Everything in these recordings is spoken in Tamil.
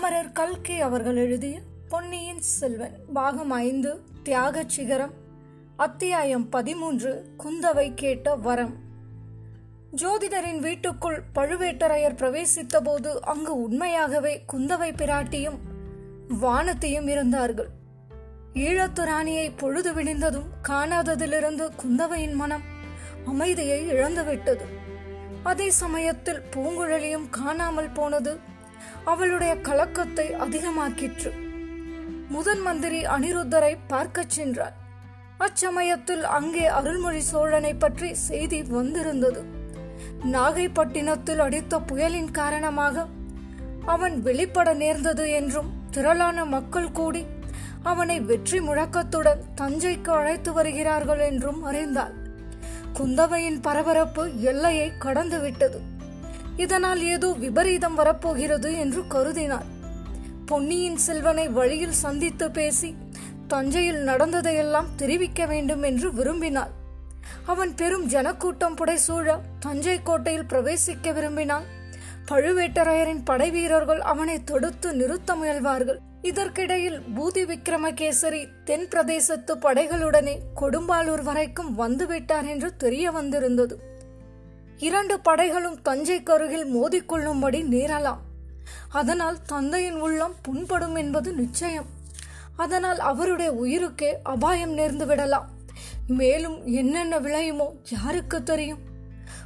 அமரர் கல்கி அவர்கள் எழுதிய பொன்னியின் செல்வன் பாகம் ஐந்து தியாகச் சிகரம் அத்தியாயம் பதிமூன்று குந்தவை கேட்ட வரம். ஜோதிடரின் வீட்டுக்குள் பழுவேட்டரையர் பிரவேசித்தபோது அங்கு உண்மையாகவே குந்தவை பிராட்டியும் வானத்தையும் இருந்தார்கள். ஈழத்து ராணியை பொழுது விடிந்ததும் காணாததிலிருந்து குந்தவையின் மனம் அமைதியை இழந்துவிட்டது. அதே சமயத்தில் பூங்குழலியும் காணாமல் போனது அவளுடைய கலக்கத்தை அதிகமாக்கிற்று. முதன் மந்திரி அனிருத்தரை பார்க்கச் சென்றார் அச்சமயத்தில் அங்கே அருள்மொழி சோழனை பற்றி செய்தி வந்திருந்தது. நாகைப்பட்டினத்தில் அடித்த புயலின் காரணமாக அவன் வெளிப்பட நேர்ந்தது என்றும் திரளான மக்கள் கூடி அவனை வெற்றி முழக்கத்துடன் தஞ்சைக்கு அழைத்து வருகிறார்கள் என்றும் அறிந்தாள். குந்தவையின் பரபரப்பு எல்லையை கடந்துவிட்டது. இதனால் ஏதோ விபரீதம் வரப்போகிறது என்று கருதினார் பொன்னியின் செல்வனை வழியில் சந்தித்து பேசி தஞ்சையில் நடந்ததையெல்லாம் தெரிவிக்க வேண்டும் என்று விரும்பினாள். அவன் பெரும் ஜனக்கூட்டம் புடைசூழ தஞ்சை கோட்டையில் பிரவேசிக்க விரும்பினான். பழுவேட்டரையரின் படை வீரர்கள் அவனை தொடுத்து நிறுத்த முயல்வார்கள். இதற்கிடையில் பூதி விக்ரமகேசரி தென் பிரதேசத்து படைகளுடனே கொடும்பாலூர் வரைக்கும் வந்துவிட்டார் என்று தெரிய வந்திருந்தது. இரண்டு படைகளும் தஞ்சைக்கு அருகில் மோதிக்கொள்ளும்படி நேரலாம். அதனால் தந்தையின் உள்ளம் புண்படும் என்பது நிச்சயம். அதனால் அவருடைய உயிருக்கே அபாயம் நேர்ந்து விடலாம். மேலும் என்னென்ன விளையுமோ யாருக்கு தெரியும்?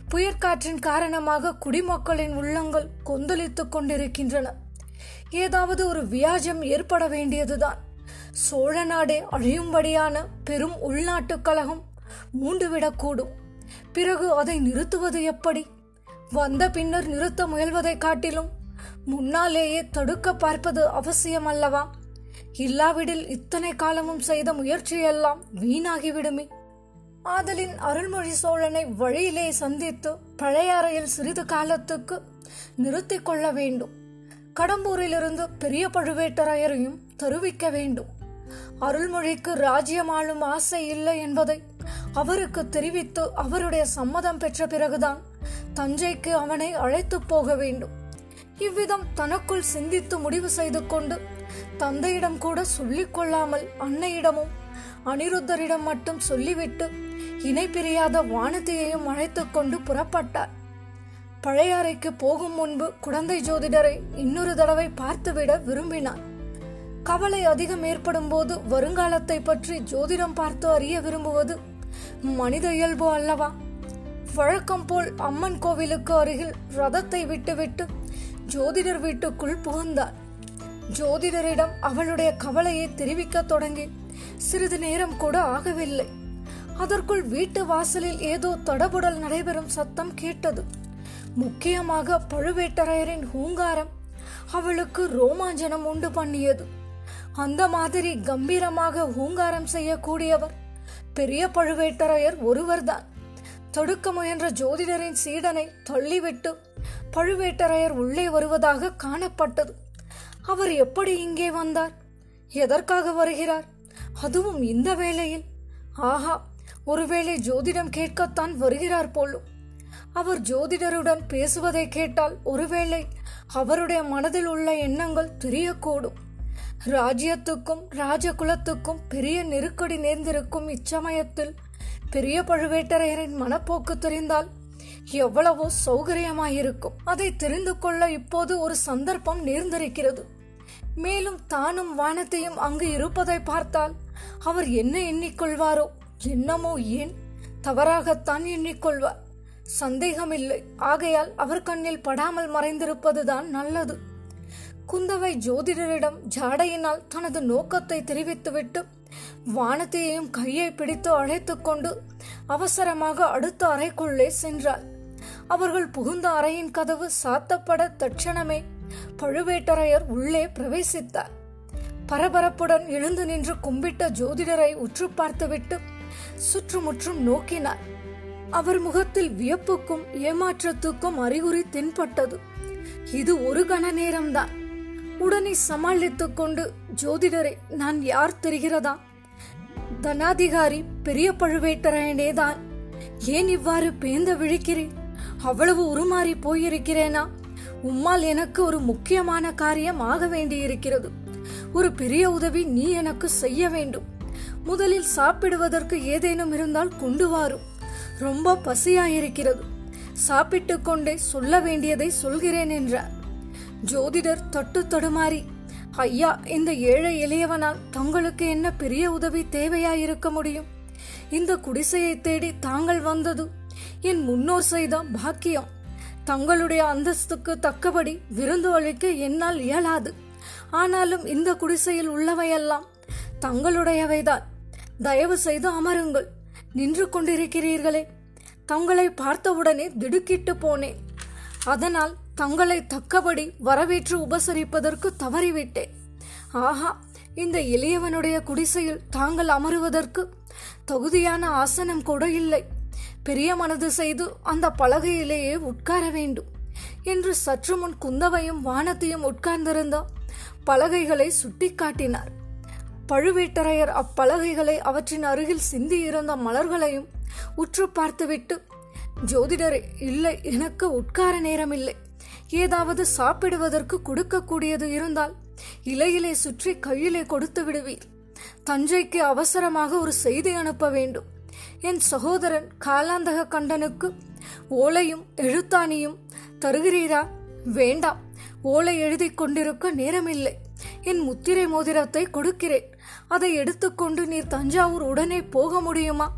புயற்காற்றின் காரணமாக குடிமக்களின் உள்ளங்கள் கொந்தளித்துக் கொண்டிருக்கின்றன. ஏதாவது ஒரு வியாஜம் ஏற்பட வேண்டியதுதான். சோழ நாடே அழியும்படியான பெரும் உள்நாட்டு கழகம் மூண்டுவிடக்கூடும். பிறகு அதை நிறுத்துவது எப்படி? வந்த பின்னர் நிறுத்த முயல்வதை காட்டிலும் முன்னாலேயே தடுக்க பார்ப்பது அவசியம் அல்லவா இல்லாவிடில் இத்தனை காலமும் செய்த முயற்சியெல்லாம் வீணாகிவிடுமே. ஆதலின் அருள்மொழி சோழனை வழியிலே சந்தித்து பழையாறையில் சிறிது காலத்துக்கு நிறுத்திக் கொள்ள வேண்டும். கடம்பூரிலிருந்து பெரிய பழுவேட்டரையரையும் தருவிக்க வேண்டும். அருள்மொழிக்கு ராஜ்யம் ஆளும் ஆசை இல்லை என்பதை அவருக்கு தெரிவித்து அவருடைய சம்மதம் பெற்ற பிறகுதான் தஞ்சைக்கு அவனை அழைத்து போக வேண்டும். இவ்விதம் தனக்குள் சிந்தித்து முடிவு செய்து கொண்டு தந்தையிடம் கூட சொல்லிக் கொள்ளாமல் அன்னையிடமும் அனிருத்தரிடம் மட்டும் சொல்லிவிட்டு இணை பிரியாத வானதியையும் அழைத்து கொண்டு புறப்பட்டார். பழையாறைக்கு போகும் முன்பு குழந்தை ஜோதிடரை இன்னொரு தடவை பார்த்துவிட விரும்பினார். கவலை அதிகம் ஏற்படும் போது வருங்காலத்தை பற்றி ஜோதிடம் பார்த்து அறிய விரும்புவது மனித இயல்பு அல்லவா? வழக்கம் போல் அம்மன் கோவிலுக்கு அருகில் ரதத்தை விட்டுவிட்டு ஜோதிடர் வீட்டுக்குள் புகுந்தார் ஜோதிடரிடம் அவளுடைய கவலையை தெரிவிக்க தொடங்கி சிறிது நேரம் கூட ஆகவில்லை. அதற்குள் வீட்டு வாசலில் ஏதோ தடபுடல் நடைபெறும் சத்தம் கேட்டது. முக்கியமாக பழுவேட்டரையரின் ஹூங்காரம் அவளுக்கு ரோமாஞ்சனம் உண்டு பண்ணியது. அந்த மாதிரி கம்பீரமாக ஹூங்காரம் செய்யக்கூடியவர் பெரிய பழுவேட்டரையர் ஒருவர்தான். தடுக்க முயன்ற ஜோதிடரின் சீடனை தள்ளிவிட்டு பழுவேட்டரையர் உள்ளே வருவதாக காணப்பட்டது. அவர் எப்படி இங்கே வந்தார்? எதற்காக வருகிறார்? அதுவும் இந்த வேளையில். ஆஹா ஒருவேளை ஜோதிடம் கேட்கத்தான் வருகிறார் போலும். அவர் ஜோதிடருடன் பேசுவதை கேட்டால் ஒருவேளை அவருடைய மனதில் உள்ள எண்ணங்கள் தெரியக்கூடும். ராஜ்யத்துக்கும் ராஜகுலத்துக்கும் பெரிய நெருக்கடி நேர்ந்திருக்கும் இச்சமயத்தில் பெரிய பழுவேட்டரையரின் மனப்போக்கு தெரிந்தால் எவ்வளவோ சௌகரியமாயிருக்கும். அதை தெரிந்து கொள்ள இப்போது ஒரு சந்தர்ப்பம் நேர்ந்திருக்கிறது. மேலும் தானும் வானத்தையும் அங்கு இருப்பதை பார்த்தால் அவர் என்ன எண்ணிக்கொள்வாரோ என்னமோ ஏன் தவறாகத்தான் எண்ணிக்கொள்வார். சந்தேகமில்லை. ஆகையால் அவர் கண்ணில் படாமல் மறைந்திருப்பதுதான் நல்லது. குந்தவை ஜோதிடரிடம் ஜாடையினால் தனது நோக்கத்தை தெரிவித்துவிட்டு வானத்தையும் கையை பிடித்து அழைத்துக் கொண்டு அவசரமாக அடுத்த அறைக்குள்ளே சென்றாள். அவர்கள் புகுந்த அறையின் கதவு சாத்தப்பட தட்சணமே பழுவேட்டரையர் உள்ளே பிரவேசித்தார். பரபரப்புடன் எழுந்து நின்று கும்பிட்ட ஜோதிடரை உற்று பார்த்துவிட்டு சுற்றுமுற்றும் நோக்கினார். அவர் முகத்தில் வியப்புக்கும் ஏமாற்றத்துக்கும் அறிகுறி தென்பட்டது. இது ஒரு கண நேரம்தான். உடனே சமாளித்துக் கொண்டு ஜோதிடரே நான் யார் தெரிகிறதா? தனாதிகாரி பெரிய பழுவேட்டரையனேதான் ஏன் இவ்வாறு பேந்த விழிக்கிறேன்? அவ்வளவு உருமாறி போயிருக்கிறேனா? உம்மால் எனக்கு ஒரு முக்கியமான காரியம் ஆக வேண்டியிருக்கிறது. ஒரு பெரிய உதவி நீ எனக்கு செய்ய வேண்டும். முதலில் சாப்பிடுவதற்கு ஏதேனும் இருந்தால் கொண்டு வாரும் ரொம்ப பசியாயிருக்கிறது. சாப்பிட்டு கொண்டே சொல்ல வேண்டியதை சொல்கிறேன் என்றார். ஜோதிடர் தொட்டு தொடுமாறி ஐயா இந்த ஏழை எளியவனால் தங்களுக்கு என்ன பெரிய உதவி தேவையாயிருக்க முடியும்? இந்த குடிசையை தேடி தாங்கள் வந்தது என் முன்னோர் செய்த பாக்கியம். தங்களுடைய அந்தஸ்துக்கு தக்கபடி விருந்து அளிக்க என்னால் இயலாது. ஆனாலும் இந்த குடிசையில் உள்ளவையெல்லாம் தங்களுடையவைதான். தயவு செய்து அமருங்கள். நின்று கொண்டிருக்கிறீர்களே. தங்களை பார்த்தவுடனே திடுக்கிட்டு போனேன். அதனால் தங்களை தக்கபடி வரவேற்று உபசரிப்பதற்கு தவறிவிட்டேன். ஆஹா இந்த எளியவனுடைய குடிசையில் தாங்கள் அமருவதற்கு தகுதியான ஆசனம் கூட இல்லை. பெரிய மனது செய்து அந்த பலகையிலேயே உட்கார வேண்டும். என்று சற்று முன் குந்தவையும் வானத்தையும் உட்கார்ந்திருந்த பலகைகளை சுட்டிக்காட்டினார் பழுவேட்டரையர் அப்பலகைகளை அவற்றின் அருகில் சிந்தியிருந்த மலர்களையும் உற்று பார்த்துவிட்டு ஜோதிடரே இல்லை எனக்கு உட்கார நேரமில்லை. ஏதாவது சாப்பிடுவதற்கு கொடுக்கக்கூடியது இருந்தால் இலையிலே சுற்றி கையிலே கொடுத்து விடுவீர். தஞ்சைக்கு அவசரமாக ஒரு செய்தி அனுப்ப வேண்டும். என் சகோதரன் காலாந்தக கண்டனுக்கு ஓலையும் எழுத்தாணியும் தருகிறீரா? வேண்டாம். ஓலை எழுதி கொண்டிருக்க நேரமில்லை. என் முத்திரை மோதிரத்தை கொடுக்கிறேன். அதை எடுத்துக்கொண்டு நீர் தஞ்சாவூர் உடனே போக முடியுமா?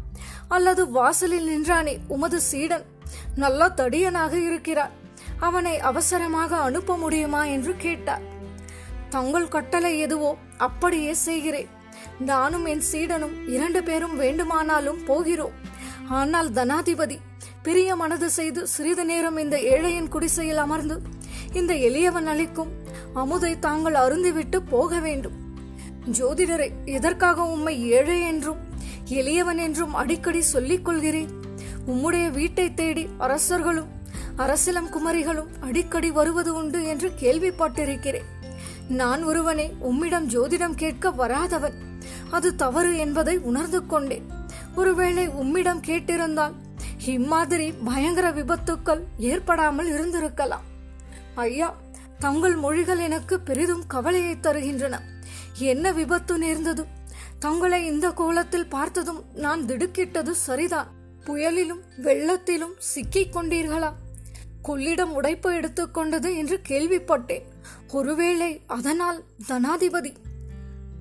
அல்லது வாசலில் நின்றானே உமது சீடன்? நல்ல தடியனாக இருக்கிறார். அவனை அவசரமாக அனுப்ப முடியுமா என்று கேட்டார். தங்கள் கட்டளை எதுவோ அப்படியே செய்கிறேன். நானும் என் சீடனும் இரண்டு பேரும் வேண்டுமானாலும் போகிறோம். ஆனால் தனாதிபதி பெரிய மனது செய்து சிறிது நேரம் இந்த ஏழையின் குடிசையில் அமர்ந்து இந்த எளியவன் அளிக்கும் அமுதை தாங்கள் அருந்திவிட்டு போக வேண்டும். ஜோதிடரை எதற்காக உம்மை ஏழை என்றும் எளியவன் என்றும் அடிக்கடி சொல்லிக் கொள்கிறேன்? உம்முடைய வீட்டை தேடி அரசர்களும் அரசிலம் குமரிகளும் அடிக்கடி வருவது உண்டு என்று கேள்விப்பட்டிருக்கிறேன். நான் ஒருவனே உம்மிடம் ஜோதிடம் கேட்க வராதவன். அது தவறு என்பதை உணர்ந்து கொண்டேன். ஒருவேளை உம்மிடம் கேட்டிருந்தால் இம்மாதிரி பயங்கர விபத்துக்கள் ஏற்படாமல் இருந்திருக்கலாம். ஐயா தங்கள் மொழிகள் எனக்கு பெரிதும் கவலையை தருகின்றன. என்ன விபத்து நேர்ந்தது? தங்களை இந்த கோலத்தில் பார்த்ததும் நான் திடுக்கிட்டது சரிதான். புயலிலும் வெள்ளத்திலும் சிக்கிக் கொண்டீர்களா கொள்ளிடம் உடைப்பு எடுத்துக்கொண்டது என்று கேள்விப்பட்டேன். ஒருவேளை அதனால் தனாதிபதி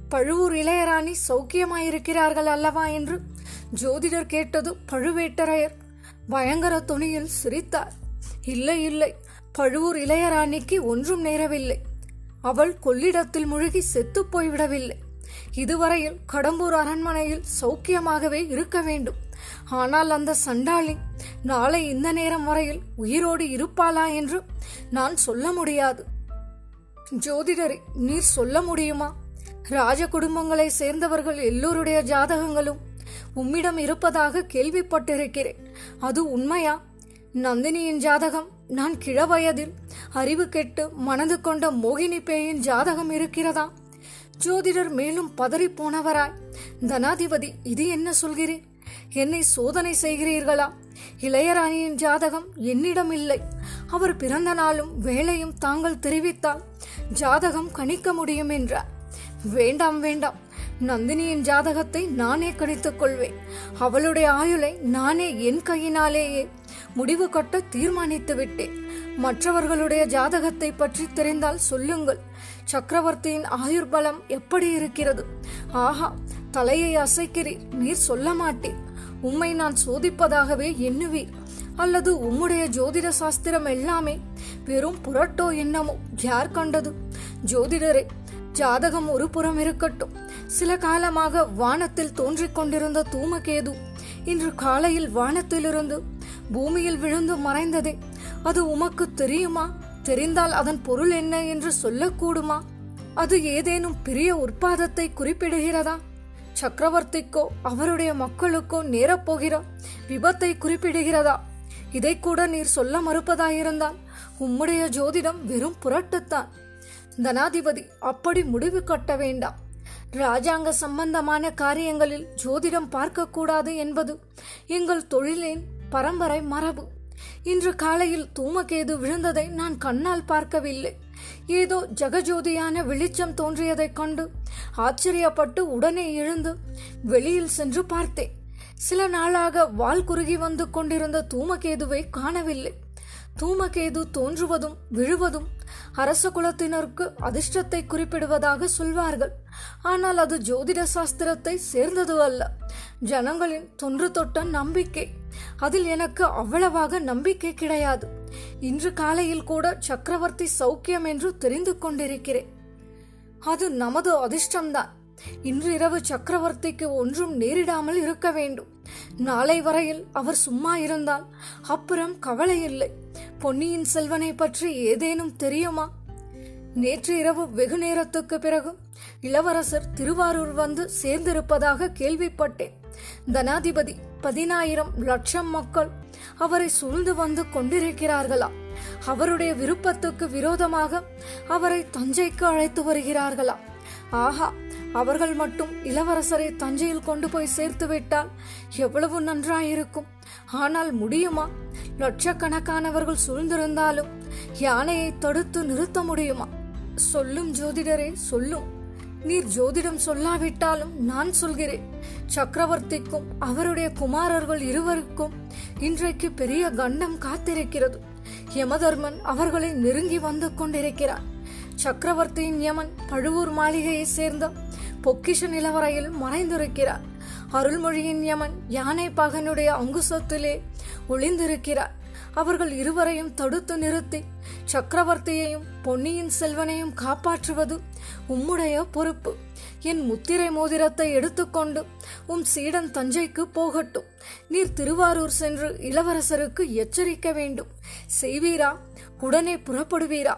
பழுவூர் இளையராணி சௌக்கியமாயிருக்கிறார்கள் அல்லவா என்று ஜோதிடர் கேட்டது பழுவேட்டரையர். பயங்கர துணியில் சிரித்தார். இல்லை இல்லை பழுவூர் இளையராணிக்கு ஒன்றும் நேரவில்லை. அவள் கொள்ளிடத்தில் முழுகி செத்துப் போய்விடவில்லை. இதுவரையில் கடம்பூர் அரண்மனையில் சௌக்கியமாகவே இருக்க வேண்டும். ஆனால் அந்த சண்டாளி நாளை இந்த நேரம் வரையில் உயிரோடு இருப்பாளா என்று நான் சொல்ல முடியாது. ஜோதிடரை நீர் சொல்ல முடியுமா? ராஜ குடும்பங்களை சேர்ந்தவர்கள் எல்லோருடைய ஜாதகங்களும் உம்மிடம் இருப்பதாக கேள்விப்பட்டிருக்கிறேன். அது உண்மையா? நந்தினியின் ஜாதகம் நான் கிழவயதில் அறிவு கெட்டு மனது கொண்ட மோகினி பேயின் ஜாதகம் இருக்கிறதா? ஜோதிடர் மேலும் பதறி போனவராய் தனாதிபதி இது என்ன சொல்கிறேன் என்னை சோதனை செய்கிறீர்களா? இளையராணியின் ஜாதகம் என்னிடம் இல்லை அவர் பிறந்த நாளும் வேலையும் தாங்கள் தெரிவித்தால் ஜாதகம் கணிக்க முடியும் என்றார். வேண்டாம் வேண்டாம். நந்தினியின் ஜாதகத்தை நானே கணித்துக் கொள்வேன். அவளுடைய ஆயுளை நானே என் கையினாலேயே முடிவு கட்ட தீர்மானித்து விட்டேன். மற்றவர்களுடைய ஜாதகத்தை பற்றி தெரிந்தால் சொல்லுங்கள். சக்கரவர்த்தியின் ஆயுர்பலம் எப்படி இருக்கிறது? ஆஹா தலையை அசைக்கிறீர். நீர் சொல்ல மாட்டீர் உம்மை நான் சோதிப்பதாகவே எண்ணுவீர். அல்லது உம்முடைய ஜோதிட சாஸ்திரம் எல்லாமே வெறும் புரட்டோ என்னமோ. யார் கண்டது? ஜோதிடரே ஜாதகம் ஒரு புறம் இருக்கட்டும். சில காலமாக வானத்தில் தோன்றிக் கொண்டிருந்த தூமகேது இன்று காலையில் வானத்திலிருந்து பூமியில் விழுந்து மறைந்ததே. அது உமக்கு தெரியுமா? தெரிந்தால் அதன் பொருள் என்ன என்று சொல்லக்கூடுமா? அது ஏதேனும் பெரிய உற்பாதத்தை குறிப்பிடுகிறதா? சக்கரவர்த்திக்கோ அவருடைய மக்களுக்கோ நேரப்போகிற விபத்தை குறிப்பிடுகிறதா? இதை கூட நீர் சொல்ல மறுப்பதாயிருந்தால் உம்முடைய ஜோதிடம் வெறும் புரட்டுத்தான். தனாதிபதி அப்படி முடிவு கட்ட வேண்டாம். ராஜாங்க சம்பந்தமான காரியங்களில் ஜோதிடம் பார்க்கக்கூடாது என்பது எங்கள் தொழிலின் பரம்பரை மரபு. இன்று காலையில் தூமகேது விழுந்ததை நான் கண்ணால் பார்க்கவில்லை. ஏதோ ஜெகஜோதியான வெளிச்சம் தோன்றியதைக் கண்டு ஆச்சரியப்பட்டு உடனே எழுந்து வெளியில் சென்று பார்த்தேன் சில நாளாக வால் குறுகி வந்து கொண்டிருந்த தூமகேதுவை காணவில்லை. தூமகேது தோன்றுவதும் விழுவதும் அரச குலத்தினருக்கு அதிர்ஷ்டத்தை குறிப்பிடுவதாக சொல்வார்கள். ஆனால் அது ஜோதிட சாஸ்திரத்தை சேர்ந்தது அல்ல. ஜனங்களின் தொன்று தொட்ட நம்பிக்கை. அதில் எனக்கு அவ்வளவாக நம்பிக்கை கிடையாது. இன்று காலையில் கூட சக்கரவர்த்தி சௌக்கியம் என்று தெரிந்து கொண்டிருக்கிறேன். அது நமது அதிர்ஷ்டம்தான். இன்று இரவு சக்கரவர்த்திக்கு ஒன்றும் நேரிடாமல் இருக்க வேண்டும். நாளை வரையில் அவர் சும்மா இருந்தால் அப்புறம் கவலை இல்லை. பொன்னியின் செல்வனை பற்றி ஏதேனும் தெரியுமா? நேற்று இரவு வெகு நேரத்துக்கு பிறகு இளவரசர் திருவாரூர் வந்து சேர்ந்திருப்பதாக கேள்விப்பட்டேன். தனாதிபதி பதினாயிரம் லட்சம் மக்கள் அவரை சூழ்ந்து வந்து கொண்டிருக்கிறார்களா? அவருடைய விருப்பத்துக்கு விரோதமாக அவரை தஞ்சைக்கு அழைத்து வருகிறார்களா? ஆஹா அவர்கள் மட்டும் இளவரசரை தஞ்சையில் கொண்டு போய் சேர்த்து விட்டால் எவ்வளவு நன்றாயிருக்கும். ஆனால் முடியுமா? லட்சக்கணக்கானவர்கள் சூழ்ந்திருந்தாலும் யானையை தடுத்து நிறுத்த முடியுமா? சொல்லும் ஜோதிடரே சொல்லும். நீர் ஜோதிடம் சொல்லாவிட்டாலும் நான் சொல்கிறேன். சக்கரவர்த்திக்கும் அவருடைய குமாரர்கள் இருவருக்கும் இன்றைக்கு பெரிய கண்டம் காத்திருக்கிறது. யமதர்மன் அவர்களை நெருங்கி வந்து கொண்டிருக்கிறார். சக்கரவர்த்தியின் யமன் பழுவூர் மாளிகையை சேர்ந்த பொக்கிஷ நிலவரையில் மறைந்திருக்கிறார். அருள்மொழியின் யமன் யானை பகனுடைய அங்குசத்திலே ஒளிந்திருக்கிறார். அவர்கள் இருவரையும் தடுத்து நிறுத்தி சக்கரவர்த்தியையும் பொன்னியின் செல்வனையும் காப்பாற்றுவது உம்முடைய பொறுப்பு. என் முத்திரை மோதிரத்தை எடுத்துக்கொண்டு உம் சீடன் தஞ்சைக்கு போகட்டும். நீர் திருவாரூர் சென்று இளவரசருக்கு எச்சரிக்க வேண்டும். செய்வீரா? உடனே புறப்படுவீரா?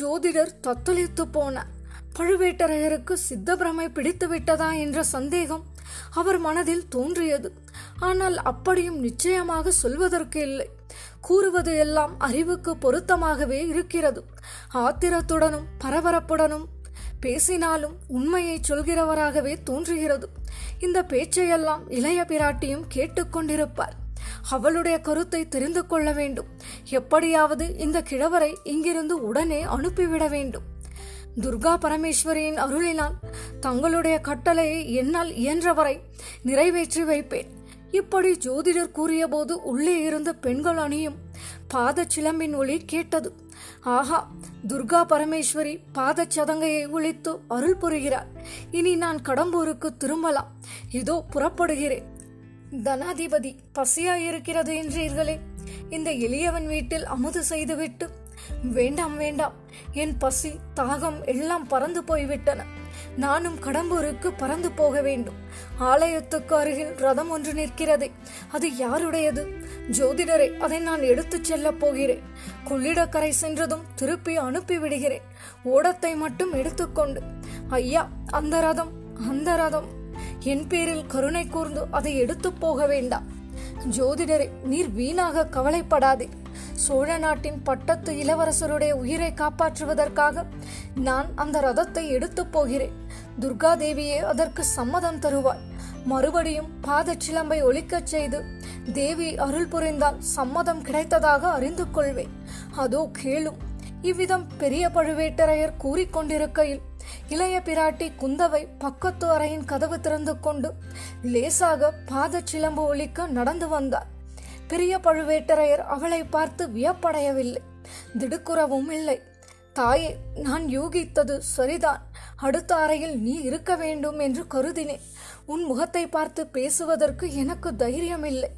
ஜோதிடர் தத்தளித்து போனார் பழுவேட்டரையருக்கு சித்தபிரமை பிடித்து விட்டதா என்ற சந்தேகம் அவர் மனதில் தோன்றியது. ஆனால் அப்படியும் நிச்சயமாக சொல்வதற்கு இல்லை. கூறுவது எல்லாம் அறிவுக்கு பொருத்தமாகவே இருக்கிறது. ஆத்திரத்துடனும் பரபரப்புடனும் பேசினாலும் உண்மையை சொல்கிறவராகவே தோன்றுகிறது. இந்த பேச்சையெல்லாம் இளைய பிராட்டியும் கேட்டுக்கொண்டிருப்பார் அவளுடைய கருத்தை தெரிந்து கொள்ள வேண்டும். எப்படியாவது இந்த கிழவரை இங்கிருந்து உடனே அனுப்பிவிட வேண்டும். துர்கா பரமேஸ்வரியின் அருளினால் தங்களுடைய கட்டளையை என்னால் இயன்றவரை நிறைவேற்றி வைப்பேன். இப்படி ஜோதிடர் கூறியபோது உள்ளே இருந்த பெண்கள் அணியும் பாத சிலம்பின் ஒளி கேட்டது. ஆஹா துர்கா பரமேஸ்வரி பாத சதங்கையை ஒழித்து அருள் புரிகிறார். இனி நான் கடம்பூருக்கு திரும்பலாம். இதோ புறப்படுகிறேன். தனாதிபதி பசியாயிருக்கிறது என்றீர்களே. இந்த எளியவன் வீட்டில் அமுது செய்துவிட்டு வேண்டாம் வேண்டாம். என் பசி தாகம் எல்லாம் பறந்து போய்விட்டன. நானும் கடம்பூருக்கு பறந்து போக வேண்டும். ஆலயத்துக்கு அருகில் ரதம் ஒன்று நிற்கிறது. அது யாருடையது? ஜோதிடரை அதை நான் எடுத்துச் செல்லப் போகிறேன். கொள்ளிடக்கரை சென்றதும் திருப்பி அனுப்பி விடுகிறேன். ஓடத்தை மட்டும் எடுத்துக்கொண்டு ஐயா அந்த ரதம் அந்த ரதம். என் பேரில் கருணை கூர்ந்து அதை எடுத்து போக வேண்டாம். ஜோதிடரே நீர் வீணாக கவலைப்படாதே. சோழ நாட்டின் பட்டத்து இளவரசருடைய உயிரை காப்பாற்றுவதற்காக நான் அந்த ரதத்தை எடுத்து போகிறேன். துர்கா தேவியே அதற்கு சம்மதம் தருவாள் மறுபடியும் பாதச்சிலம்பை ஒழிக்கச் செய்து தேவி அருள் புரிந்தால் சம்மதம் கிடைத்ததாக அறிந்து கொள்வேன். அதோ கேளும். இவ்விதம் பெரிய பழுவேட்டரையர் கூறிக்கொண்டிருக்கையில் இளைய பிராட்டி குந்தவை பக்கத்து அறையின் கதவு திறந்து கொண்டு லேசாக பாதச்சிலம்பு ஒழிக்க நடந்து வந்தார். பெரிய பழுவேட்டரையர் அவளை பார்த்து வியப்படையவில்லை. திடுக்குறவும் இல்லை. தாயே நான் யூகித்தது சரிதான். அடுத்த அறையில் நீ இருக்க வேண்டும் என்று கருதினேன். உன் முகத்தை பார்த்து பேசுவதற்கு எனக்கு தைரியம் இல்லை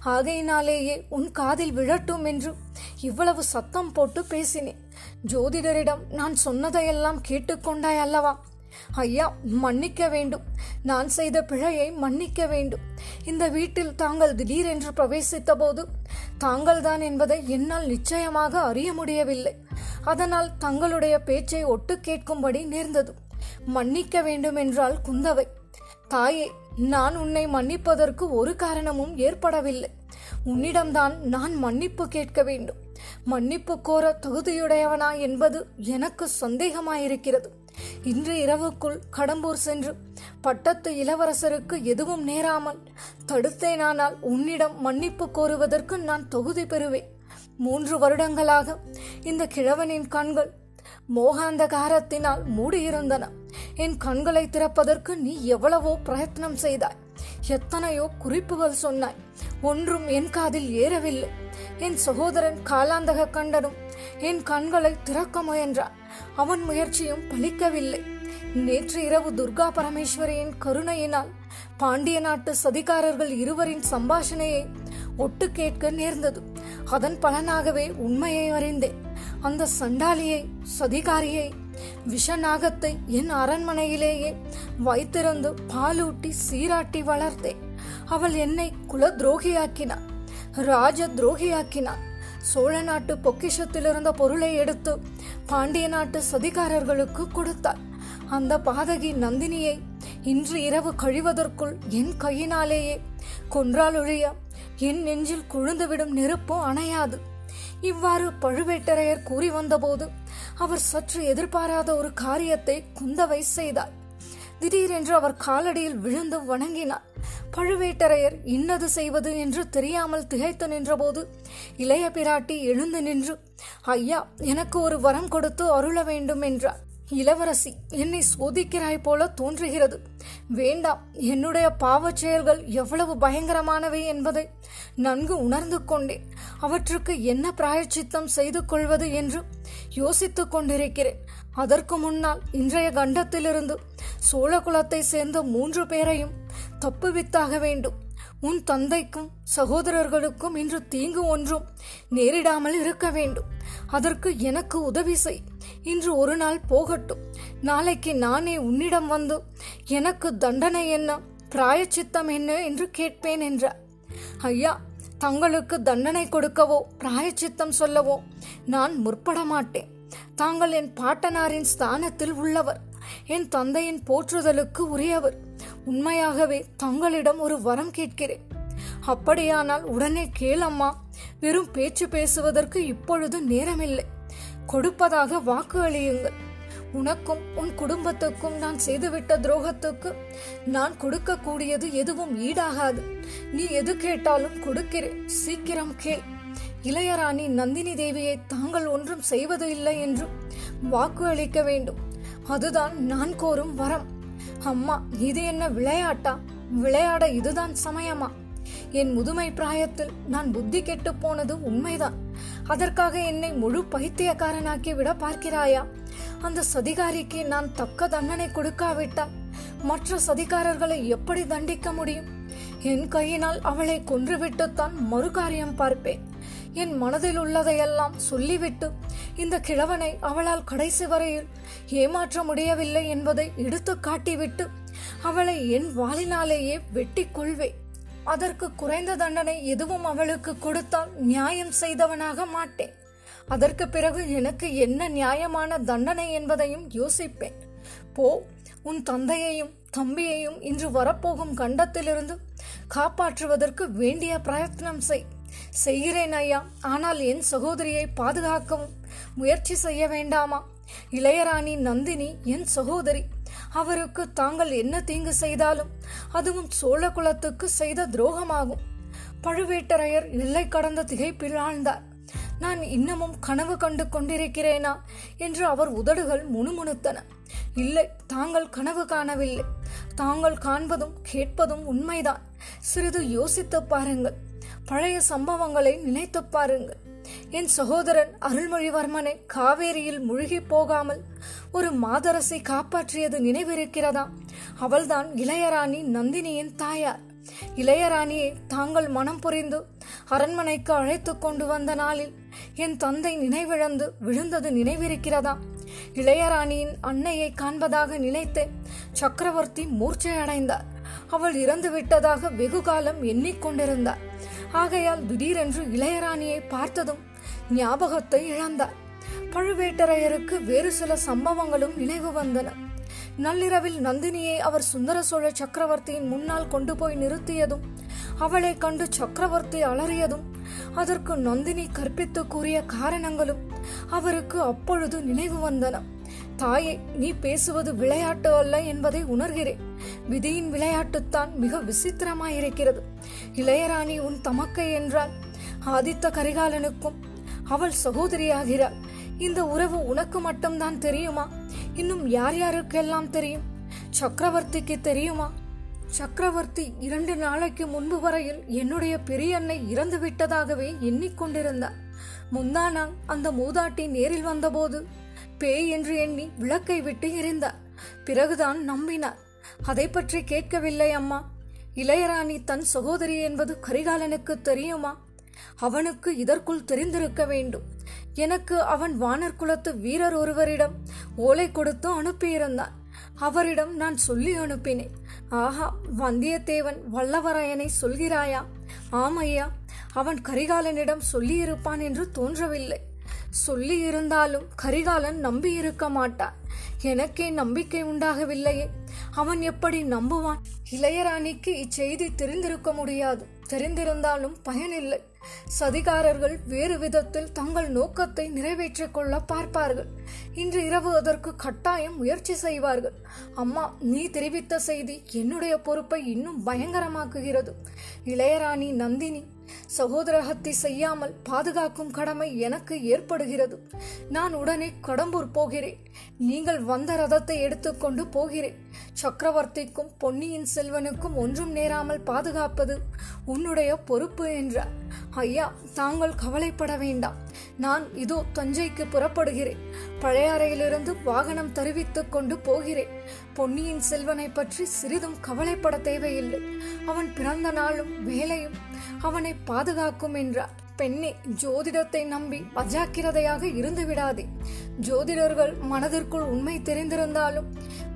ஆகையினாலேயே உன் காதில் விழட்டும் என்று இவ்வளவு சத்தம் போட்டு பேசினேன். ஜோதிடரிடம் நான் சொன்னதையெல்லாம் கேட்டுக்கொண்டாய் அல்லவா? ஐயா மன்னிக்க வேண்டும். நான் செய்த பிழையை மன்னிக்க வேண்டும். இந்த வீட்டில் தாங்கள் திடீரென்று பிரவேசித்த போது தாங்கள்தான் என்பதை என்னால் நிச்சயமாக அறிய முடியவில்லை. அதனால் தங்களுடைய பேச்சை ஒட்டு கேட்கும்படி நேர்ந்தது. மன்னிக்க வேண்டும் என்றால் குந்தவை தாயே நான் உன்னை மன்னிப்பதற்கு ஒரு காரணமும் ஏற்படவில்லை. உன்னிடம்தான் நான் மன்னிப்பு கேட்க வேண்டும். மன்னிப்பு கோர தகுதியுடையவனா என்பது எனக்கு சந்தேகமாயிருக்கிறது. இன்று இரவுக்குள் கடம்பூர் சென்று பட்டத்து இளவரசருக்கு எதுவும் நேராமல் தடுத்தேனானால் உன்னிடம் மன்னிப்பு கோருவதற்கு நான் தொகுதி பெறுவேன். மூன்று வருடங்களாக இந்த கிழவனின் கண்கள் மோகாந்தகாரத்தினால் மூடியிருந்தன. என் கண்களை திறப்பதற்கு நீ எவ்வளவோ பிரயத்னம் செய்தாய். எத்தனையோ குறிப்புகள் சொன்னாய். ஒன்றும் என் காதில் ஏறவில்லை. என் சகோதரன் காலாந்தக கண்டனும் என் கண்களை திறக்க முயன்றான். அவன் முயற்சியும் பலிக்கவில்லை. நேற்று இரவு துர்கா பரமேஸ்வரியின் கருணையினால் பாண்டிய நாட்டு சதிகாரர்கள் இருவரின் சம்பாஷணையை ஒட்டு கேட்க நேர்ந்தது. அதன் பலனாகவே உண்மையை அறிந்தேன். அந்த சண்டாலியை சதிகாரியை விஷநாகத்தை என் அரண்மனையிலேயே வைத்திருந்து பாலூட்டி சீராட்டி வளர்த்தேன். அவள் என்னை குல துரோகியாக்கினாள் ராஜ துரோகியாக்கினாள் சோழ நாட்டு பொக்கிஷத்தில் இருந்த பொருளை எடுத்து பாண்டிய நாட்டு சதிகாரர்களுக்கு கொடுத்தார். அந்த பாதகி நந்தினியை இன்று இரவு கழிவதற்குள் என் கையினாலேயே கொன்றால் ஒழிய என் நெஞ்சில் கொழுந்துவிடும் நெருப்பும் அணையாது. இவ்வாறு பழுவேட்டரையர் கூறி வந்தபோது அவர் சற்று எதிர்பாராத ஒரு காரியத்தை குந்தவை செய்தார். திடீரென்று அவர் காலடியில் விழுந்து வணங்கினார். பழுவேட்டரையர் இன்னது செய்வது என்று தெரியாமல் திகைத்து நின்றபோது இளைய பிராட்டி எழுந்து நின்று ஐயா எனக்கு ஒரு வரம் கொடுத்து அருள வேண்டும் என்றார். இளவரசி என்னை சோதிக்கிறாய் போல தோன்றுகிறது. வேண்டாம் என்னுடைய பாவச் செயல்கள் எவ்வளவு பயங்கரமானவை என்பதை நன்கு உணர்ந்து கொண்டேன். அவற்றுக்கு என்ன பிராயச்சித்தம் செய்து கொள்வது என்று யோசித்துக் கொண்டிருக்கிறேன். அதற்கு முன்னால் இன்றைய கண்டத்திலிருந்து சோழ குலத்தை சேர்ந்த மூன்று பேரையும் தப்புவித்தாக வேண்டும். உன் தந்தைக்கும் சகோதரர்களுக்கும் இன்று தீங்கு ஒன்றும் நேரிடாமல் இருக்க வேண்டும். அதற்கு எனக்கு உதவி செய். இன்று ஒரு நாள் போகட்டும். நாளைக்கு நானே உன்னிடம் வந்து எனக்கு தண்டனை என்ன பிராயச்சித்தம் என்ன என்று கேட்பேன் என்றார். ஐயா தங்களுக்கு தண்டனை கொடுக்கவோ பிராயச்சித்தம் சொல்லவோ நான் முற்பட மாட்டேன். தாங்கள் என் பாட்டனாரின் ஸ்தானத்தில் உள்ளவர். என் தந்தையின் போற்றுதலுக்கு உரியவர். உண்மையாகவே தங்களிடம் ஒரு வரம் கேட்கிறேன். அப்படியானால் உடனே கேளம்மா. வெறும் பேச்சு பேசுவதற்கு இப்பொழுது நேரமில்லை. கொடுப்பதாக வாக்கு அளியுங்கள். உனக்கும் உன் குடும்பத்துக்கும் நான் செய்துவிட்ட துரோகத்துக்கு நான் கொடுக்கக்கூடியது எதுவும் ஈடாகாது. நீ எது கேட்டாலும் கொடுக்கிறேன் சீக்கிரம் கேள். இளையராணி நந்தினி தேவியை தாங்கள் ஒன்றும் செய்வது இல்லை என்று வாக்கு அளிக்க வேண்டும். அதுதான் நான் கோரும் வரம். அம்மா இது என்ன விளையாட்டா? விளையாட இதுதான் சமயமா? என் முதுமை பிராயத்தில் நான் புத்தி கெட்டு போனது உண்மைதான். அதற்காக என்னை முழு பைத்தியக்காரனாக்கி விட பார்க்கிறாயா? அந்த சதிகாரிக்கு நான் தக்க தண்டனை கொடுக்காவிட்டால் மற்ற சதிகாரர்களை எப்படி தண்டிக்க முடியும்? என் கையினால் அவளை கொன்றுவிட்டுத்தான் மறுகாரியம் பார்ப்பேன். என் மனதில் உள்ளதையெல்லாம் சொல்லிவிட்டு இந்த கிழவனை அவளால் கடைசி வரையில் ஏமாற்ற முடியவில்லை என்பதை எடுத்து காட்டிவிட்டு அவளை என் வாளினாலேயே வெட்டி கொள்வேன். அதற்கு குறைந்த தண்டனை எதுவும் அவளுக்கு கொடுத்தால் நியாயம் செய்தவனாக மாட்டேன். அதற்கு பிறகு எனக்கு என்ன நியாயமான தண்டனை என்பதையும் யோசிப்பேன். போ உன் தந்தையையும் தம்பியையும் இன்று வரப்போகும் கண்டத்திலிருந்து காப்பாற்றுவதற்கு வேண்டிய பிரயத்னம் செய். செய்கிறேன் ஐயா. ஆனால் என் சகோதரியை பாதுகாக்கவும் முயற்சி செய்ய வேண்டாமா? இளையராணி நந்தினி என் சகோதரி அவருக்கு தாங்கள் என்ன தீங்கு செய்தாலும் அதுவும் சோழ குலத்துக்கு செய்த துரோகமாகும். பழுவேட்டரையர் எல்லை கடந்த திகைப்பில் ஆழ்ந்தார். நான் இன்னமும் கனவு கண்டு கொண்டிருக்கிறேனா? என்று அவர் உதடுகள் முணுமுணுத்தன. இல்லை தாங்கள் கனவு காணவில்லை. தாங்கள் காண்பதும் கேட்பதும் உண்மைதான். சிறிது யோசித்து பாருங்கள். பழைய சம்பவங்களை நினைத்து பாருங்கள். என் சகோதரன் அருள்மொழிவர்மனை காவேரியில் முழுகி போகாமல் ஒரு மாதரசை காப்பாற்றியது நினைவிருக்கிறதா? அவள்தான் இளையராணி நந்தினியின் தாயார். இளையராணியை தாங்கள் மனம் புரிந்து அரண்மனைக்கு அழைத்து கொண்டு வந்த நாளில் என் தந்தை நினைவிழந்து விழுந்தது நினைவிருக்கிறதா? இளையராணியின் அன்னையை காண்பதாக நினைத்து சக்கரவர்த்தி மூர்ச்சை அடைந்தார் அவள் இறந்து விட்டதாக வெகு காலம் எண்ணிக்கொண்டிருந்தார். ஆகையால் திடீரென்று இளையராணியை பார்த்ததும் ஞாபகத்தை இழந்தார். பழுவேட்டரையருக்கு வேறு சில சம்பவங்களும் நினைவு வந்தன. நள்ளிரவில் நந்தினியை அவர் சுந்தர சோழ சக்கரவர்த்தியின் முன்னால் கொண்டு போய் நிறுத்தியதும் அவளை கண்டு சக்கரவர்த்தி அலறியதும் அதற்கு நந்தினி கற்பித்து கூறிய காரணங்களும் அவருக்கு அப்பொழுது நினைவு வந்தன. தாயே நீ பேசுவது விளையாட்டு அல்ல என்பதை உணர்கிறேன். விதியின் விளையாட்டுத்தான் மிக விசித்திரமாயிருக்கிறது. இளையராணி உன் தமக்கை என்றால் ஆதித்த கரிகாலனுக்கும் அவள் சகோதரியாகிறாள். இந்த உறவு உனக்கு மட்டும்தான் தெரியுமா? இன்னும் யார் யாருக்கெல்லாம் தெரியும்? சக்கரவர்த்திக்கு தெரியுமா? சக்கரவர்த்தி இரண்டு நாளைக்கு முன்பு வரையில் என்னுடைய பெரியண்ணை இறந்து விட்டதாகவே எண்ணிக்கொண்டிருந்தார். முந்தா நாள் அந்த மூதாட்டி நேரில் வந்தபோது பேய் என்று எண்ணி விளக்கை விட்டு எரிந்தார். பிறகுதான் நம்பினார். அதை பற்றி கேட்கவில்லை அம்மா. இளையராணி தன் சகோதரி என்பது கரிகாலனுக்கு தெரியுமா? அவனுக்கு இதற்குள் தெரிந்திருக்க வேண்டும். எனக்கு அவன் வானர் குலத்து வீரர் ஒருவரிடம் ஓலை கொடுத்து அனுப்பியிருந்தான். அவரிடம் நான் சொல்லி அனுப்பினேன். ஆஹா வந்தியத்தேவன் வல்லவரையனை சொல்கிறாயா? ஆமையா அவன் கரிகாலனிடம் சொல்லியிருப்பான் என்று தோன்றவில்லை. சொல்லி இருந்தாலும் கரிகாலன் நம்பி இருக்க மாட்டான். எனக்கே நம்பிக்கை உண்டாகவில்லையே. அவன் எப்படி நம்புவான்? இளையராணிக்கு இச்செய்தி தெரிந்திருக்க முடியாது. தெரிந்திருந்தாலும் பயனில்லை. சதிகாரர்கள் வேறு விதத்தில் தங்கள் நோக்கத்தை நிறைவேற்றிக் கொள்ள பார்ப்பார்கள். இன்று இரவு அதற்கு கட்டாயம் முயற்சி செய்வார்கள். அம்மா நீ தெரிவித்த செய்தி என்னுடைய பொறுப்பை இன்னும் பயங்கரமாக்குகிறது. இளையராணி நந்தினி சகோதரகத்தை செய்யாமல் பாதுகாக்கும் கடமை எனக்கு ஏற்படுகிறது. நான் உடனே கடம்பூர் போகிறேன். நீங்கள் வந்த ரதத்தை எடுத்துக்கொண்டு போகிறேன். சக்கரவர்த்திக்கும் பொன்னியின் செல்வனுக்கும் ஒன்றும் நேராமல் பாதுகாப்பது உன்னுடைய பொறுப்பு என்றார் ஐயா தாங்கள் கவலைப்பட வேண்டாம். நான் இதோ தஞ்சைக்கு புறப்படுகிறேன். பழையாறையிலிருந்து வாகனம் தருவித்துக் கொண்டு போகிறேன். பொன்னியின் செல்வனை பற்றி சிறிதும் கவலைப்பட தேவையில்லை. அவன் பிறந்த நாளும் வேலையும் அவனை பாதுகாக்கும் என்றார் பெண்ணே ஜோதிடத்தை நம்பி அஜாக்கிரதையாக இருந்து விடாதே ஜோதிடர்கள் மனதிற்குள் உண்மை தெரிந்திருந்தாலும்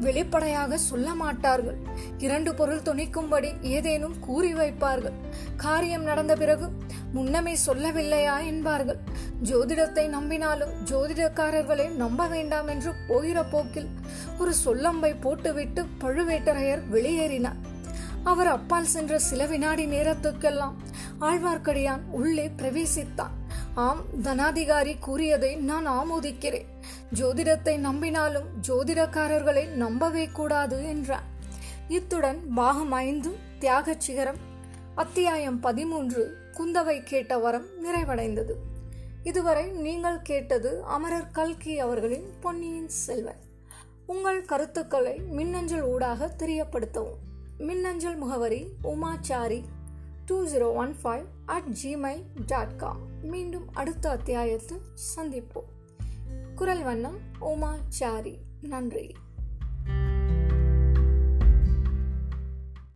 வெளிப்படையாக சொல்ல மாட்டார்கள். இரண்டு பொருள் துணிக்கும்படி ஏதேனும் கூறி வைப்பார்கள். காரியம் நடந்த பிறகு முன்னமே சொல்லவில்லையா என்பார்கள். ஜோதிடத்தை நம்பினாலும் ஜோதிடக்காரர்களை நம்ப வேண்டாம் என்று போகிற போக்கில் ஒரு சொல்லம்பை போட்டுவிட்டு பழுவேட்டரையர் வெளியேறினார். அவர் அப்பால் சென்ற சில வினாடி நேரத்துக்கெல்லாம் ஆழ்வார்க்கடியான் உள்ளே பிரவேசித்தான். ஆம் தனாதிகாரி கூறியதை நான் ஆமோதிக்கிறேன். ஜோதிடத்தை நம்பினாலும் ஜோதிடக்காரர்களை நம்பவே கூடாது என்றார் இத்துடன் பாகம் ஐந்து தியாக சிகரம் அத்தியாயம் பதிமூன்று குந்தவை கேட்ட வரம் நிறைவடைந்தது. இதுவரை நீங்கள் கேட்டது அமரர் கல்கி அவர்களின் பொன்னியின் செல்வன். உங்கள் கருத்துக்களை மின்னஞ்சல் ஊடாக தெரியப்படுத்தவும். மின்னஞ்சல் முகவரி Umachari two zero one five at Gmail dot com மீண்டும் அடுத்த அத்தியாயத்தில் சந்திப்போம். குரல் வண்ணம் உமாச்சாரி. நன்றி.